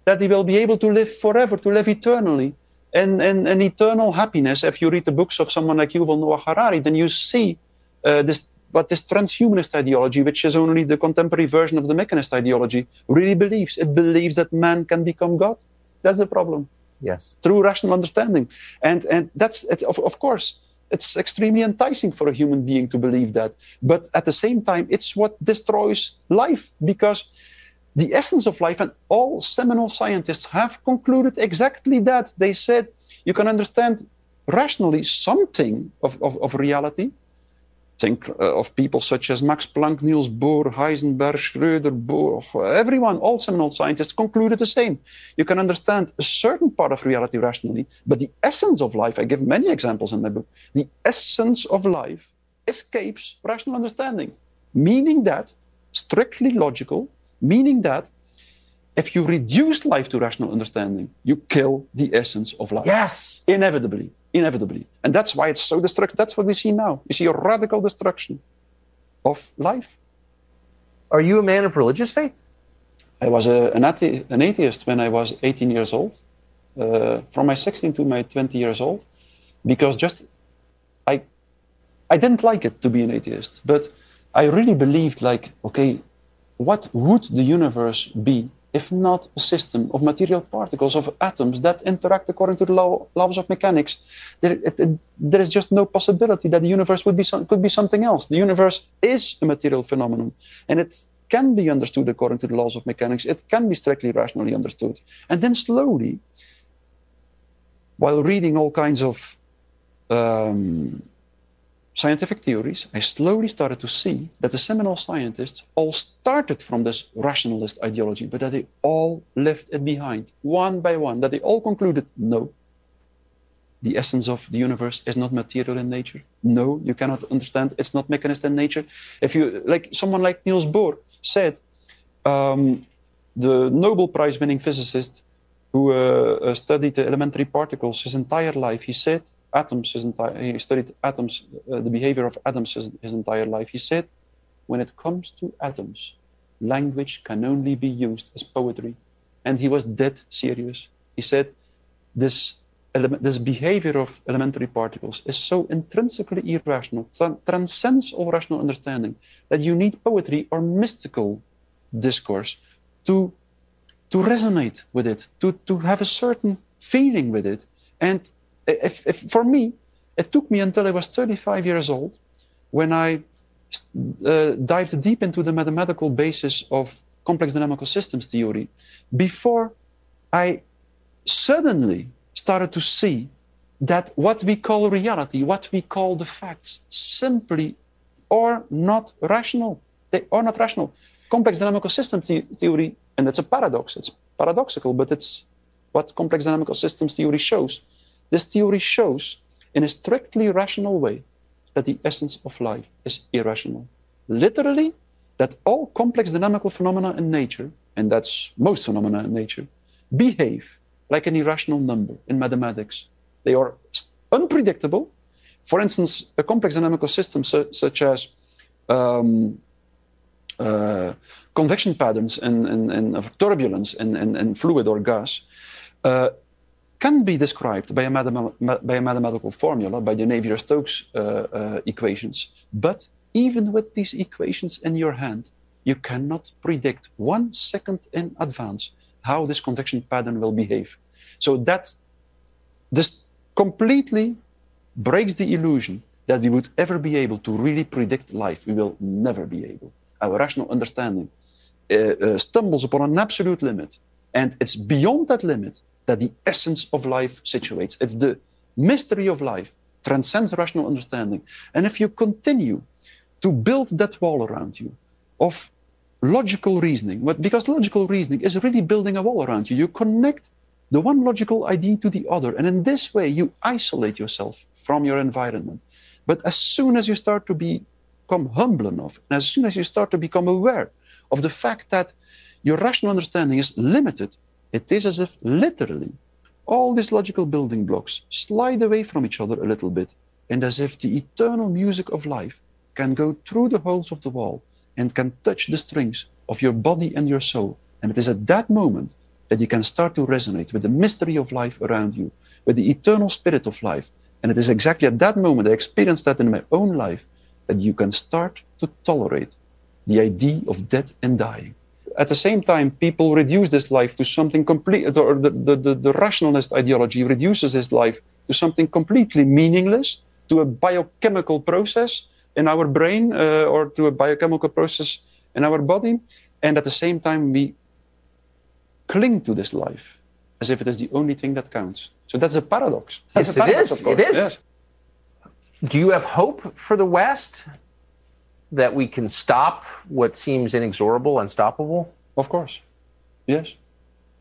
that he will be able to live forever to live eternally and, and, and eternal happiness if you read the books of someone like Yuval Noah Harari then you see uh, this what this transhumanist ideology, which is only the contemporary version of the mechanist ideology, really believes. It believes that man can become God. That's the problem. Yes. Through rational understanding, and and that's it, of, of course it's extremely enticing for a human being to believe that. But at the same time, it's what destroys life because the essence of life and all seminal scientists have concluded exactly that. They said you can understand rationally something of, of, of reality, think uh, of people such as Max Planck, Niels Bohr, Heisenberg, Schröder, Bohr, everyone, all seminal scientists concluded the same. You can understand a certain part of reality rationally, but the essence of life, I give many examples in my book, the essence of life escapes rational understanding, meaning that strictly logical, meaning that if you reduce life to rational understanding, you kill the essence of life. Yes. Inevitably inevitably. And that's why it's so destructive. That's what we see now. You see a radical destruction of life. Are you a man of religious faith? I was a, an, athe- an atheist when I was 18 years old, uh, from my 16 to my 20 years old, because just I, I didn't like it to be an atheist, but I really believed like, okay, what would the universe be if not a system of material particles, of atoms that interact according to the law, laws of mechanics, there, it, it, there is just no possibility that the universe would be some, could be something else. The universe is a material phenomenon, and it can be understood according to the laws of mechanics. It can be strictly rationally understood. And then slowly, while reading all kinds of um, scientific theories, I slowly started to see that the seminal scientists all started from this rationalist ideology, but that they all left it behind, one by one, that they all concluded no, the essence of the universe is not material in nature. No, you cannot understand, it's not mechanist in nature. If you, like someone like Niels Bohr said, um, the Nobel Prize winning physicist who uh, uh, studied the elementary particles his entire life, he said, atoms his entire he studied atoms uh, the behavior of atoms his, his entire life. He said when it comes to atoms language can only be used as poetry. And he was dead serious. He said this element, this behavior of elementary particles is so intrinsically irrational tran- transcends all rational understanding that you need poetry or mystical discourse to to resonate with it to to have a certain feeling with it and if, if, for me, it took me until I was 35 years old when I uh, dived deep into the mathematical basis of complex dynamical systems theory before I suddenly started to see that what we call reality, what we call the facts, simply are not rational. They are not rational. Complex dynamical system the- theory, and it's a paradox, it's paradoxical, but it's what complex dynamical systems theory shows. This theory shows in a strictly rational way that the essence of life is irrational. Literally, that all complex dynamical phenomena in nature, and that's most phenomena in nature, behave like an irrational number in mathematics. They are unpredictable. For instance, a complex dynamical system su- such as um, uh, convection patterns and, and, and turbulence in, in, in fluid or gas uh, can be described by a, by a mathematical formula, by the Navier-Stokes uh, uh, equations. But even with these equations in your hand, you cannot predict one second in advance how this convection pattern will behave. So that this completely breaks the illusion that we would ever be able to really predict life. We will never be able. Our rational understanding uh, uh, stumbles upon an absolute limit. And it's beyond that limit that the essence of life situates. It's the mystery of life, transcends rational understanding. And if you continue to build that wall around you of logical reasoning, because logical reasoning is really building a wall around you, you connect the one logical idea to the other. And in this way, you isolate yourself from your environment. But as soon as you start to become humble enough, and as soon as you start to become aware of the fact that your rational understanding is limited, it is as if literally all these logical building blocks slide away from each other a little bit, and as if the eternal music of life can go through the holes of the wall and can touch the strings of your body and your soul. And it is at that moment that you can start to resonate with the mystery of life around you, with the eternal spirit of life. And it is exactly at that moment, I experienced that in my own life, that you can start to tolerate the idea of death and dying. At the same time, people reduce this life to something complete, the, the, the, the rationalist ideology reduces this life to something completely meaningless, to a biochemical process in our brain uh, or to a biochemical process in our body. And at the same time, we cling to this life as if it is the only thing that counts. So that's a paradox. That's yes, a paradox, it is. It is. Yes. Do you have hope for the West that we can stop what seems inexorable, unstoppable? Of course. Yes.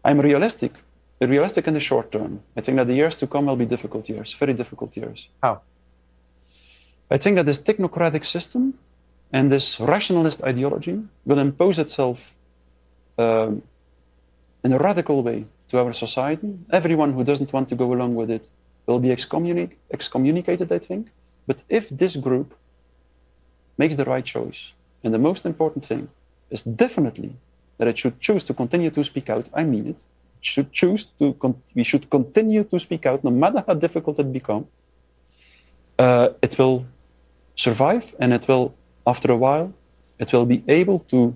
I'm realistic. Realistic in the short term. I think that the years to come will be difficult years, very difficult years. How? I think that this technocratic system and this rationalist ideology will impose itself um, in a radical way to our society. Everyone who doesn't want to go along with it will be excommunic- excommunicated, I think. But if this group makes the right choice, and the most important thing is definitely that it should choose to continue to speak out, I mean it, it should choose to, con- we should continue to speak out no matter how difficult it becomes, uh, it will survive and it will, after a while, it will be able to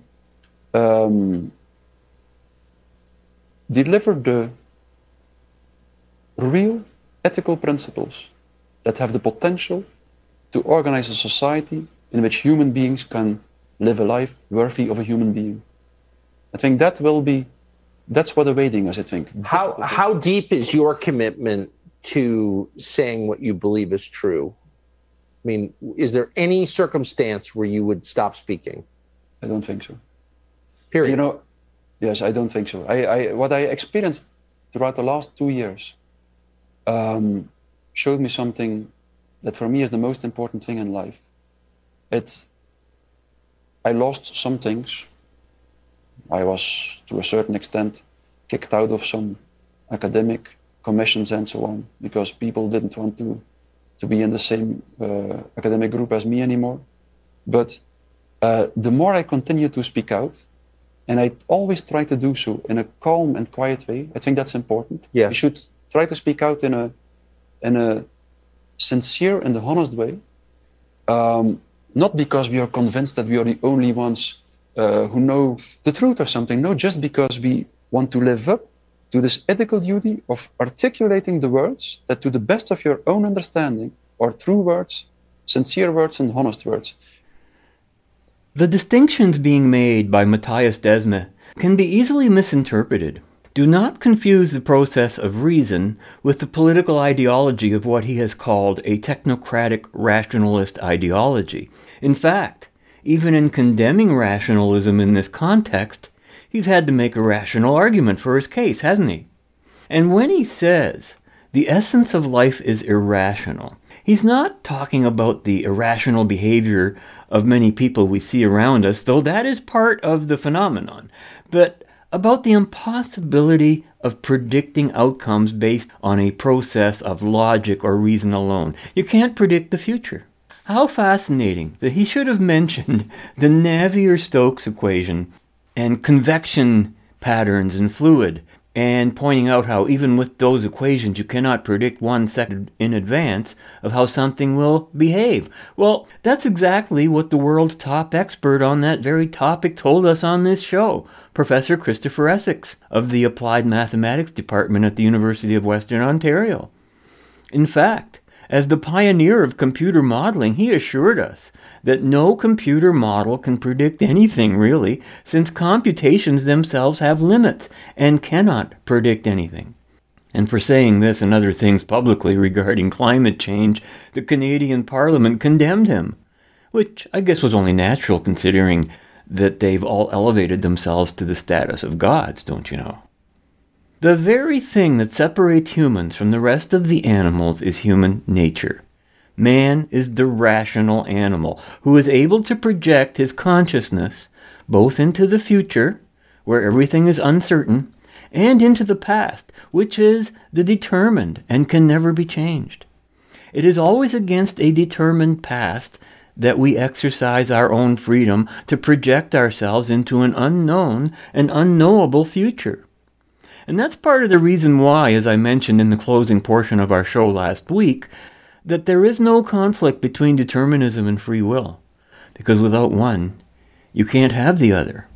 um, deliver the real ethical principles that have the potential to organize a society in which human beings can live a life worthy of a human being. I think that will be, that's what awaiting us, I think. How, how deep is your commitment to saying what you believe is true? I mean, is there any circumstance where you would stop speaking? I don't think so. Period. You know, yes, I don't think so. I, I what I experienced throughout the last two years um, showed me something that for me is the most important thing in life. It's I lost some things. I was, to a certain extent, kicked out of some academic commissions and so on because people didn't want to to be in the same uh, academic group as me anymore. But uh, the more I continue to speak out, and I always try to do so in a calm and quiet way. I think that's important. Yeah. You should try to speak out in a in a sincere and honest way. Um, not because we are convinced that we are the only ones uh, who know the truth or something. No, just because we want to live up to this ethical duty of articulating the words that, to the best of your own understanding, are true words, sincere words, and honest words. The distinctions being made by Matthias Desmet can be easily misinterpreted. Do not confuse the process of reason with the political ideology of what he has called a technocratic rationalist ideology. In fact, even in condemning rationalism in this context, he's had to make a rational argument for his case, hasn't he? And when he says the essence of life is irrational, he's not talking about the irrational behavior of many people we see around us, though that is part of the phenomenon, but about the impossibility of predicting outcomes based on a process of logic or reason alone. You can't predict the future. How fascinating that he should have mentioned the Navier Stokes equation and convection patterns in fluid, and pointing out how even with those equations you cannot predict one second in advance of how something will behave. Well, that's exactly what the world's top expert on that very topic told us on this show, Professor Christopher Essex of the Applied Mathematics Department at the University of Western Ontario. In fact, As the pioneer of computer modeling, he assured us that no computer model can predict anything really, since computations themselves have limits and cannot predict anything. And for saying this and other things publicly regarding climate change, the Canadian Parliament condemned him, which I guess was only natural considering that they've all elevated themselves to the status of gods, don't you know? The very thing that separates humans from the rest of the animals is human nature. Man is the rational animal who is able to project his consciousness both into the future, where everything is uncertain, and into the past, which is the determined and can never be changed. It is always against a determined past that we exercise our own freedom to project ourselves into an unknown and unknowable future. And that's part of the reason why, as I mentioned in the closing portion of our show last week, that there is no conflict between determinism and free will. Because without one, you can't have the other.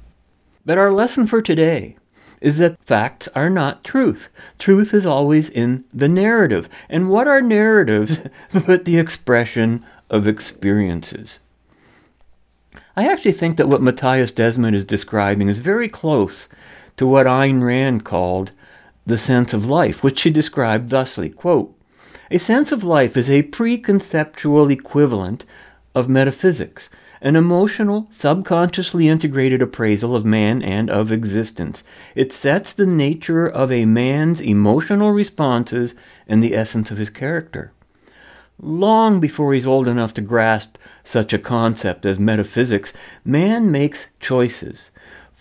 But our lesson for today is that facts are not truth. Truth is always in the narrative. And what are narratives but the expression of experiences? I actually think that what Matthias Desmet is describing is very close to what Ayn Rand called the sense of life, which she described thusly quote, A sense of life is a preconceptual equivalent of metaphysics, an emotional, subconsciously integrated appraisal of man and of existence. It sets the nature of a man's emotional responses and the essence of his character. Long before he's old enough to grasp such a concept as metaphysics, man makes choices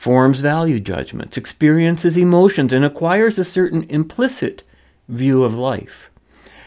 forms value judgments, experiences emotions, and acquires a certain implicit view of life.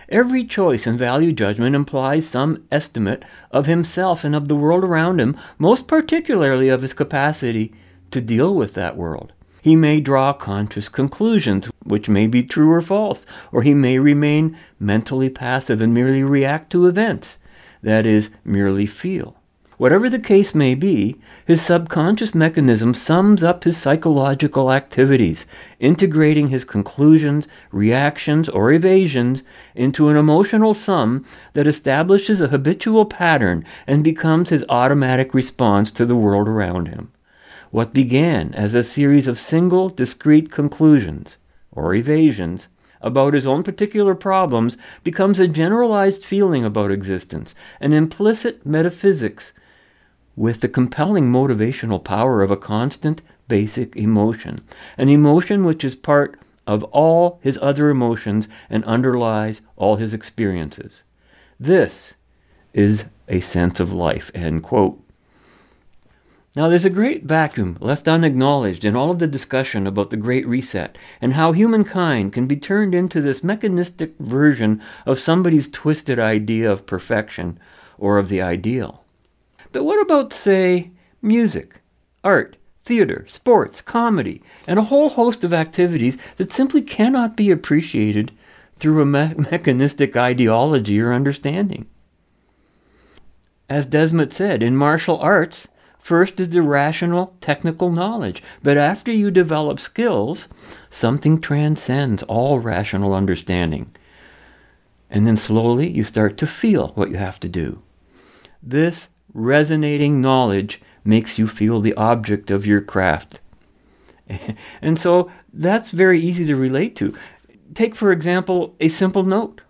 Every choice and value judgment implies some estimate of himself and of the world around him, most particularly of his capacity to deal with that world. He may draw conscious conclusions, which may be true or false, or he may remain mentally passive and merely react to events, that is, merely feel. Whatever the case may be, his subconscious mechanism sums up his psychological activities, integrating his conclusions, reactions, or evasions into an emotional sum that establishes a habitual pattern and becomes his automatic response to the world around him. What began as a series of single, discrete conclusions, or evasions, about his own particular problems becomes a generalized feeling about existence, an implicit metaphysics with the compelling motivational power of a constant basic emotion, an emotion which is part of all his other emotions and underlies all his experiences. This is a sense of life. End quote. Now, there's a great vacuum left unacknowledged in all of the discussion about the Great Reset and how humankind can be turned into this mechanistic version of somebody's twisted idea of perfection or of the ideal. But what about, say, music, art, theater, sports, comedy, and a whole host of activities that simply cannot be appreciated through a me- mechanistic ideology or understanding? As Desmet said, in martial arts, first is the rational technical knowledge, but after you develop skills, something transcends all rational understanding. And then slowly you start to feel what you have to do. This resonating knowledge makes you feel the object of your craft. and so that's very easy to relate to. Take, for example, a simple note.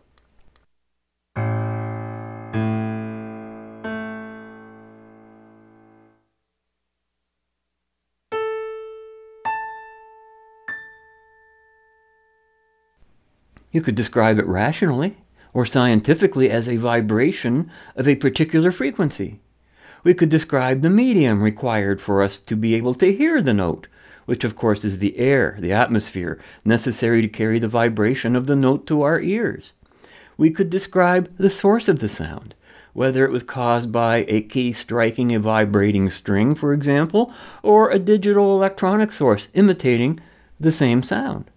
You could describe it rationally or scientifically as a vibration of a particular frequency. We could describe the medium required for us to be able to hear the note, which of course is the air, the atmosphere, necessary to carry the vibration of the note to our ears. We could describe the source of the sound, whether it was caused by a key striking a vibrating string, for example, or a digital electronic source imitating the same sound.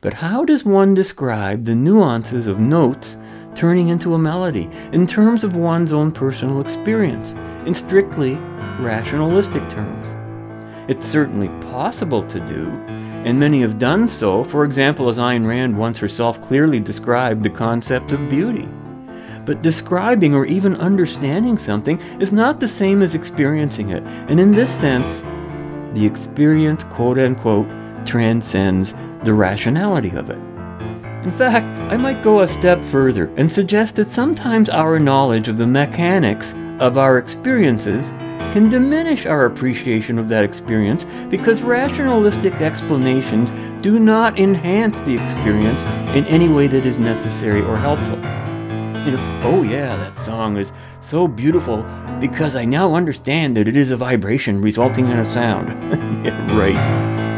But how does one describe the nuances of notes turning into a melody in terms of one's own personal experience, in strictly rationalistic terms. It's certainly possible to do, and many have done so, for example, as Ayn Rand once herself clearly described the concept of beauty. But describing or even understanding something is not the same as experiencing it, and in this sense, the experience, quote unquote, transcends the rationality of it. In fact, I might go a step further and suggest that sometimes our knowledge of the mechanics of our experiences can diminish our appreciation of that experience because rationalistic explanations do not enhance the experience in any way that is necessary or helpful. You know, oh yeah, that song is so beautiful because I now understand that it is a vibration resulting in a sound. yeah, right.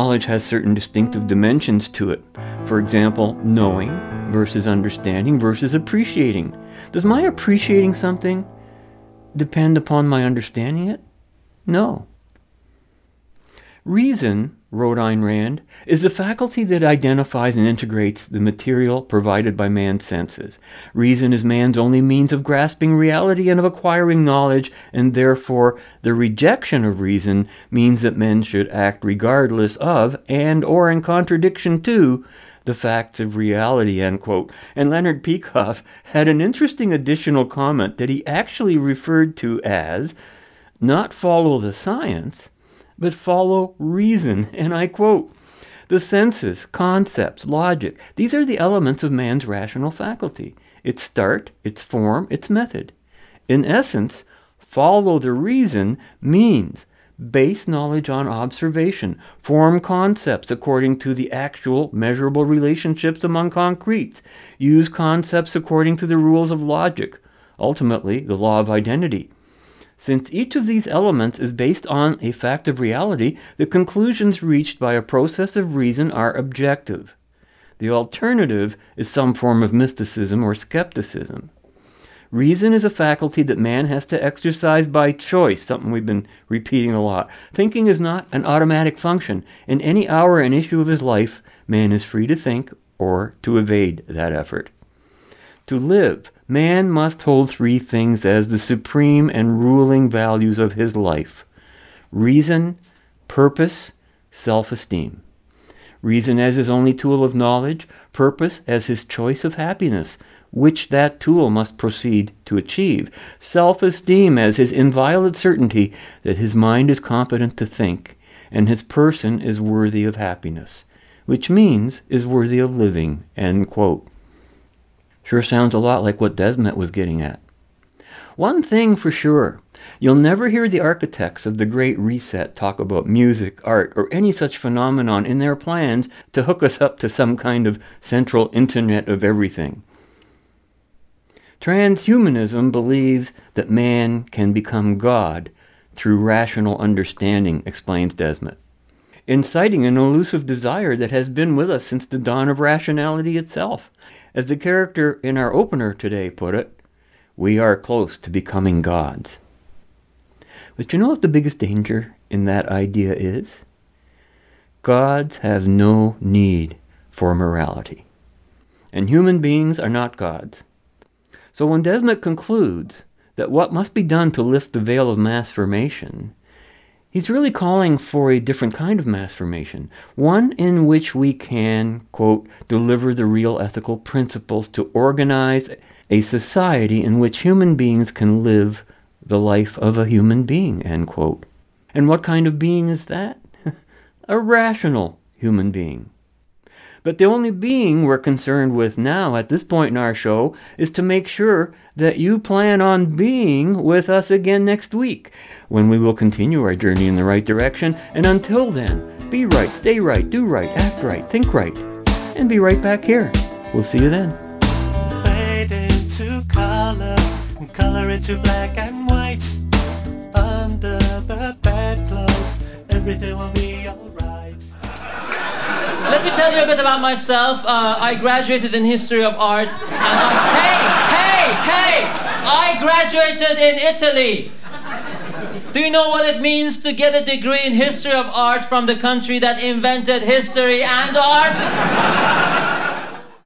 Knowledge has certain distinctive dimensions to it. For example, knowing versus understanding versus appreciating. Does my appreciating something depend upon my understanding it? No. Reason, wrote Ayn Rand, is the faculty that identifies and integrates the material provided by man's senses. Reason is man's only means of grasping reality and of acquiring knowledge, and therefore the rejection of reason means that men should act regardless of and or in contradiction to the facts of reality, end quote. And Leonard Peikoff had an interesting additional comment that he actually referred to as not follow the science, but follow reason. And I quote The senses, concepts, logic, these are the elements of man's rational faculty its start, its form, its method. In essence, follow the reason means base knowledge on observation, form concepts according to the actual measurable relationships among concretes, use concepts according to the rules of logic, ultimately, the law of identity. Since each of these elements is based on a fact of reality, the conclusions reached by a process of reason are objective. The alternative is some form of mysticism or skepticism. Reason is a faculty that man has to exercise by choice, something we've been repeating a lot. Thinking is not an automatic function. In any hour and issue of his life, man is free to think or to evade that effort. To live, man must hold three things as the supreme and ruling values of his life reason, purpose, self esteem. Reason as his only tool of knowledge, purpose as his choice of happiness, which that tool must proceed to achieve, self esteem as his inviolate certainty that his mind is competent to think, and his person is worthy of happiness, which means is worthy of living. End quote. Sure sounds a lot like what Desmet was getting at. One thing for sure, you'll never hear the architects of the Great Reset talk about music, art, or any such phenomenon in their plans to hook us up to some kind of central internet of everything. Transhumanism believes that man can become God through rational understanding, explains Desmet, inciting an elusive desire that has been with us since the dawn of rationality itself. As the character in our opener today put it, we are close to becoming gods. But you know what the biggest danger in that idea is? Gods have no need for morality. And human beings are not gods. So when Desmet concludes that what must be done to lift the veil of mass formation, he's really calling for a different kind of mass formation, one in which we can, quote, deliver the real ethical principles to organize a society in which human beings can live the life of a human being, end quote. And what kind of being is that? a rational human being. But the only being we're concerned with now at this point in our show is to make sure that you plan on being with us again next week when we will continue our journey in the right direction. And until then, be right, stay right, do right, act right, think right, and be right back here. We'll see you then. Color into black and white. under the bedclothes. Everything will be. Let me tell you a bit about myself. Uh, I graduated in history of art. And I, hey, hey, hey! I graduated in Italy. Do you know what it means to get a degree in history of art from the country that invented history and art?